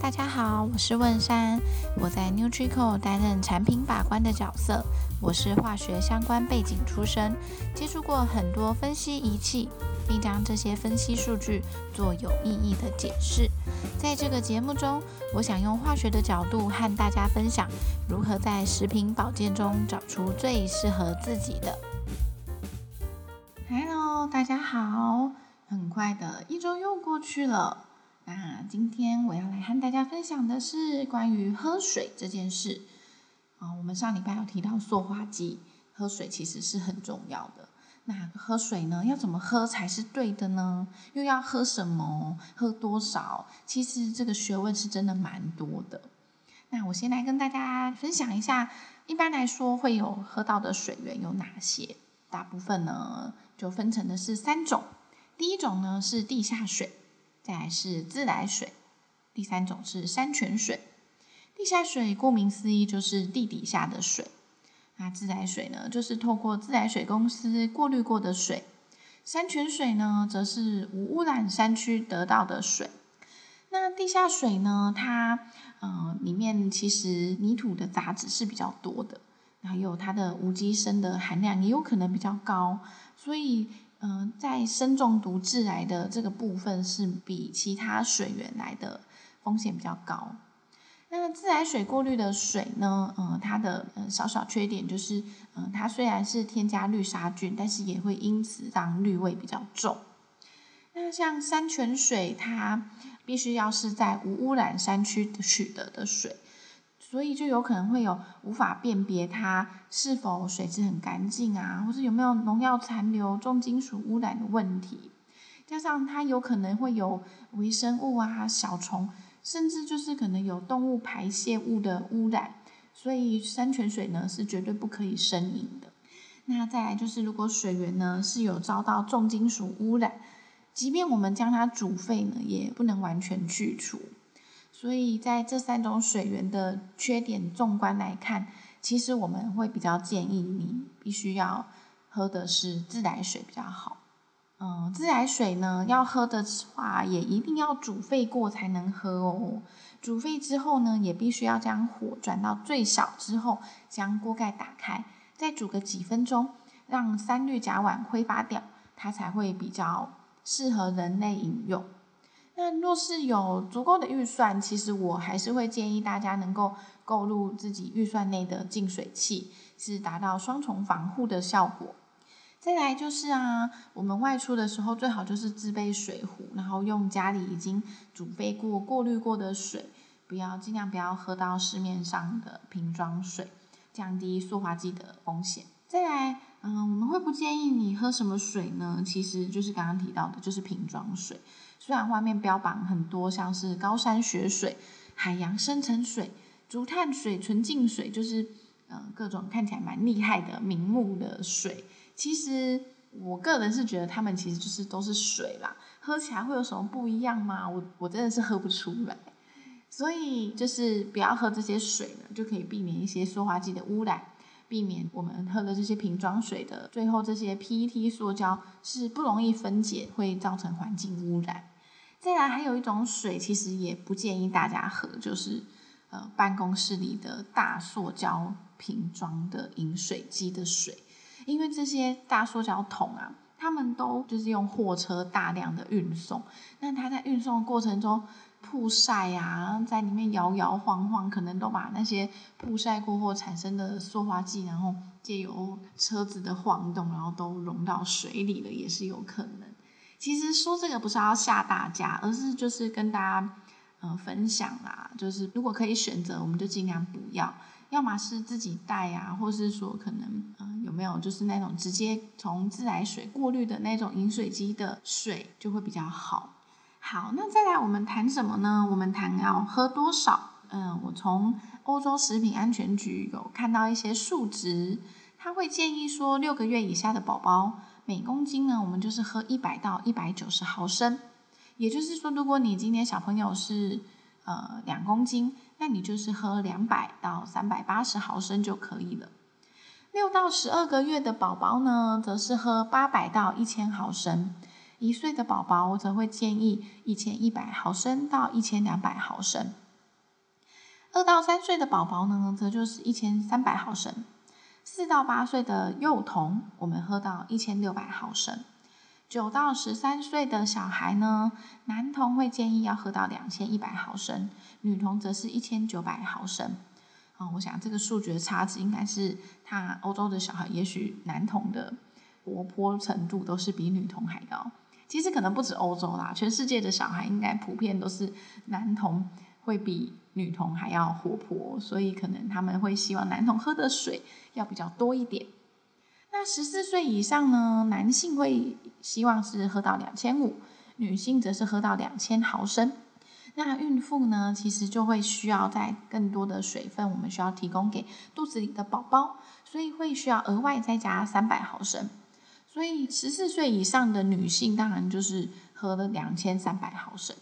大家好，我是问山，我在 NutriCo 担任产品把关的角色。我是化学相关背景出身，接触过很多分析仪器，并将这些分析数据做有意义的解释。在这个节目中，我想用化学的角度和大家分享，如何在食品保健中找出最适合自己的。Hello，大家好，很快的一周又过去了。那今天我要来和大家分享的是关于喝水这件事。啊，我们上礼拜有提到塑化剂，喝水其实是很重要的。那喝水呢，要怎么喝才是对的呢？又要喝什么？喝多少？其实这个学问是真的蛮多的。那我先来跟大家分享一下，一般来说会有喝到的水源有哪些？大部分呢就分成的是三种。第一种呢是地下水。再来是自来水，第三种是山泉水。地下水顾名思义就是地底下的水，那自来水呢，就是透过自来水公司过滤过的水。山泉水呢，则是无污染山区得到的水。那地下水呢，它呃里面其实泥土的杂质是比较多的，还有它的无机砷的含量也有可能比较高，所以。嗯、在砷中毒致癌的这个部分是比其他水源来的风险比较高。那自来水过滤的水呢，呃，它的呃小小缺点就是，嗯、它虽然是添加氯杀菌，但是也会因此让氯味比较重。那像山泉水，它必须要是在无污染山区取得的水。所以就有可能会有无法辨别它是否水质很干净啊，或是有没有农药残留、重金属污染的问题。加上它有可能会有微生物啊、小虫，甚至就是可能有动物排泄物的污染。所以山泉水呢是绝对不可以生饮的。那再来就是，如果水源呢是有遭到重金属污染，即便我们将它煮沸呢，也不能完全去除。所以在这三种水源的缺点纵观来看，其实我们会比较建议你必须要喝的是自来水比较好。嗯，自来水呢，要喝的话也一定要煮沸过才能喝哦。煮沸之后呢，也必须要将火转到最小之后，将锅盖打开，再煮个几分钟，让三氯甲烷挥发掉，它才会比较适合人类饮用。那若是有足够的预算，其实我还是会建议大家能够购入自己预算内的净水器，是达到双重防护的效果。再来就是啊，我们外出的时候最好就是自备水壶，然后用家里已经煮沸过、过滤过的水，不要尽量不要喝到市面上的瓶装水，降低塑化剂的风险。再来，嗯，我们会不建议你喝什么水呢？其实就是刚刚提到的，就是瓶装水。虽然外面标榜很多，像是高山雪水、海洋深层水、竹炭水、纯净水，就是呃各种看起来蛮厉害的名目的水，其实我个人是觉得它们其实就是都是水啦，喝起来会有什么不一样吗？我我真的是喝不出来，所以就是不要喝这些水呢，就可以避免一些塑化剂的污染。避免我们喝的这些瓶装水的最后这些 PET 塑胶是不容易分解，会造成环境污染。再来还有一种水，其实也不建议大家喝，就是呃办公室里的大塑胶瓶装的饮水机的水，因为这些大塑胶桶啊，他们都就是用货车大量的运送，那它在运送的过程中。曝晒啊，在里面摇摇晃晃，可能都把那些曝晒过后产生的塑化剂，然后借由车子的晃动，然后都溶到水里了，也是有可能。其实说这个不是要吓大家，而是就是跟大家呃分享啦，就是如果可以选择，我们就尽量不要，要么是自己带啊，或是说可能呃有没有就是那种直接从自来水过滤的那种饮水机的水就会比较好。好，那再来我们谈什么呢？我们谈要喝多少？嗯，我从欧洲食品安全局有看到一些数值，他会建议说，六个月以下的宝宝每公斤呢，我们就是喝一百到一百九十毫升。也就是说，如果你今天小朋友是呃两公斤，那你就是喝两百到三百八十毫升就可以了。六到十二个月的宝宝呢，则是喝八百到一千毫升。一岁的宝宝，我则会建议一千一百毫升到一千两百毫升。二到三岁的宝宝呢，则就是一千三百毫升；四到八岁的幼童，我们喝到一千六百毫升；九到十三岁的小孩呢，男童会建议要喝到两千一百毫升，女童则是一千九百毫升。啊、我想这个数据的差值应该是，他欧洲的小孩也许男童的活泼程度都是比女童还高。其实可能不止欧洲啦，全世界的小孩应该普遍都是男童会比女童还要活泼，所以可能他们会希望男童喝的水要比较多一点。那十四岁以上呢，男性会希望是喝到两千五，女性则是喝到两千毫升。那孕妇呢，其实就会需要在更多的水分，我们需要提供给肚子里的宝宝，所以会需要额外再加三百毫升。所以十四岁以上的女性，当然就是喝了两千三百毫升。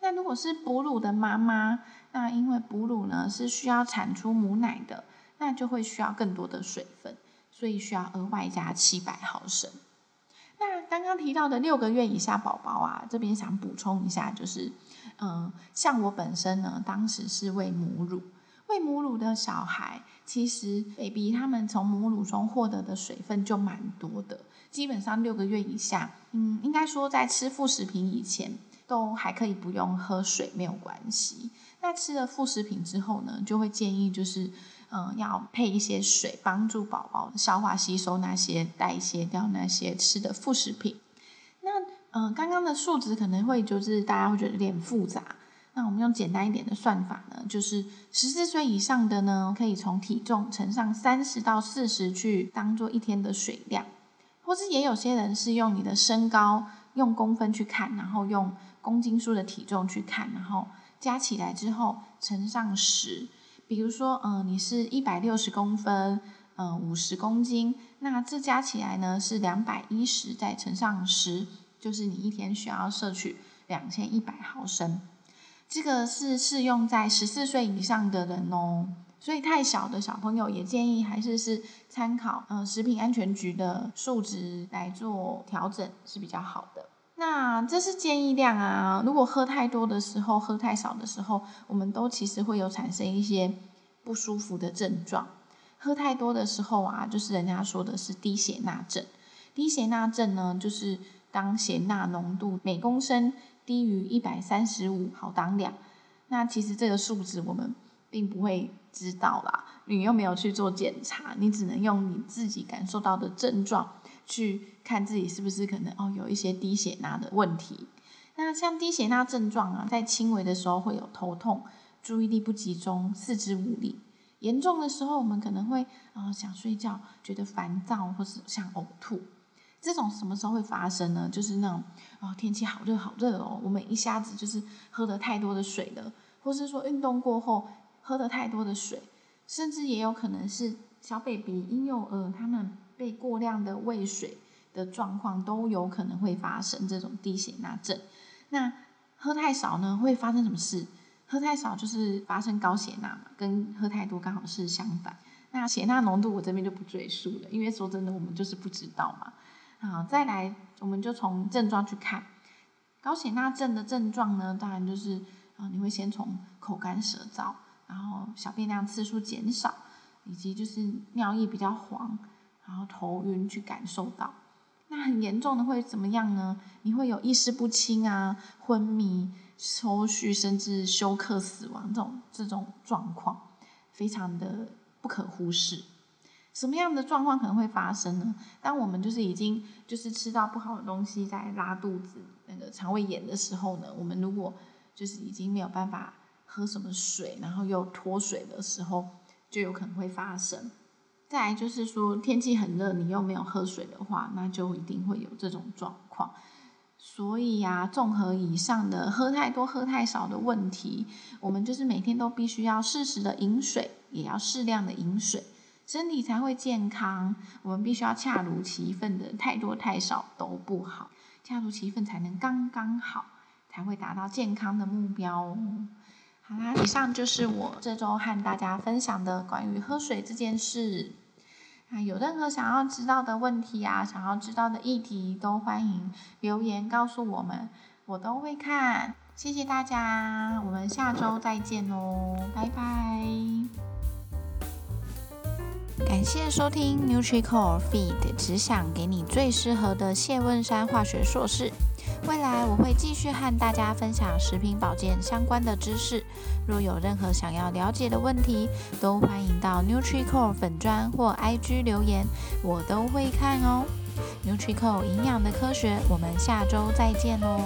那如果是哺乳的妈妈，那因为哺乳呢是需要产出母奶的，那就会需要更多的水分，所以需要额外加七百毫升。那刚刚提到的六个月以下宝宝啊，这边想补充一下，就是，嗯、像我本身呢，当时是喂母乳，喂母乳的小孩，其实 baby 他们从母乳中获得的水分就蛮多的，基本上六个月以下，嗯，应该说在吃副食品以前。都还可以不用喝水，没有关系。那吃了副食品之后呢，就会建议就是，嗯、要配一些水，帮助宝宝消化吸收那些代谢掉那些吃的副食品。那，嗯、呃，刚刚的数值可能会就是大家会觉得有点复杂。那我们用简单一点的算法呢，就是十四岁以上的呢，可以从体重乘上三十到四十去当做一天的水量，或是也有些人是用你的身高用公分去看，然后用。公斤数的体重去看，然后加起来之后乘上十。比如说，嗯、呃，你是一百六十公分，嗯、呃，五十公斤，那这加起来呢是两百一十，再乘上十，就是你一天需要摄取两千一百毫升。这个是适用在十四岁以上的人哦，所以太小的小朋友也建议还是是参考呃食品安全局的数值来做调整是比较好的。那这是建议量啊，如果喝太多的时候，喝太少的时候，我们都其实会有产生一些不舒服的症状。喝太多的时候啊，就是人家说的是低血钠症。低血钠症呢，就是当血钠浓度每公升低于一百三十五毫当量。那其实这个数值我们并不会知道啦，你又没有去做检查，你只能用你自己感受到的症状。去看自己是不是可能哦有一些低血钠的问题。那像低血钠症状啊，在轻微的时候会有头痛、注意力不集中、四肢无力；严重的时候，我们可能会啊、想睡觉、觉得烦躁，或是想呕吐。这种什么时候会发生呢？就是那种哦天气好热好热哦，我们一下子就是喝了太多的水了，或是说运动过后喝了太多的水，甚至也有可能是小 baby、婴幼儿他们。被过量的喂水的状况都有可能会发生这种低血钠症。那喝太少呢，会发生什么事？喝太少就是发生高血钠嘛，跟喝太多刚好是相反。那血钠浓度我这边就不赘述了，因为说真的，我们就是不知道嘛。好，再来，我们就从症状去看高血钠症的症状呢，当然就是啊，你会先从口干舌燥，然后小便量次数减少，以及就是尿液比较黄。然后头晕去感受到，那很严重的会怎么样呢？你会有意识不清啊、昏迷、抽搐，甚至休克死亡这种这种状况，非常的不可忽视。什么样的状况可能会发生呢？当我们就是已经就是吃到不好的东西在拉肚子、那个肠胃炎的时候呢，我们如果就是已经没有办法喝什么水，然后又脱水的时候，就有可能会发生。再来就是说，天气很热，你又没有喝水的话，那就一定会有这种状况。所以呀、啊，综合以上的喝太多、喝太少的问题，我们就是每天都必须要适时的饮水，也要适量的饮水，身体才会健康。我们必须要恰如其分的，太多太少都不好，恰如其分才能刚刚好，才会达到健康的目标哦。好啦，以上就是我这周和大家分享的关于喝水这件事。啊，有任何想要知道的问题啊，想要知道的议题，都欢迎留言告诉我们。我都会看。谢谢大家，我们下周再见哦，拜拜。感谢收听 NutriCore Feed，只想给你最适合的谢问山化学硕士。未来我会继续和大家分享食品保健相关的知识。若有任何想要了解的问题，都欢迎到 NutriCore 粉专或 IG 留言，我都会看哦。NutriCore 营养的科学，我们下周再见喽。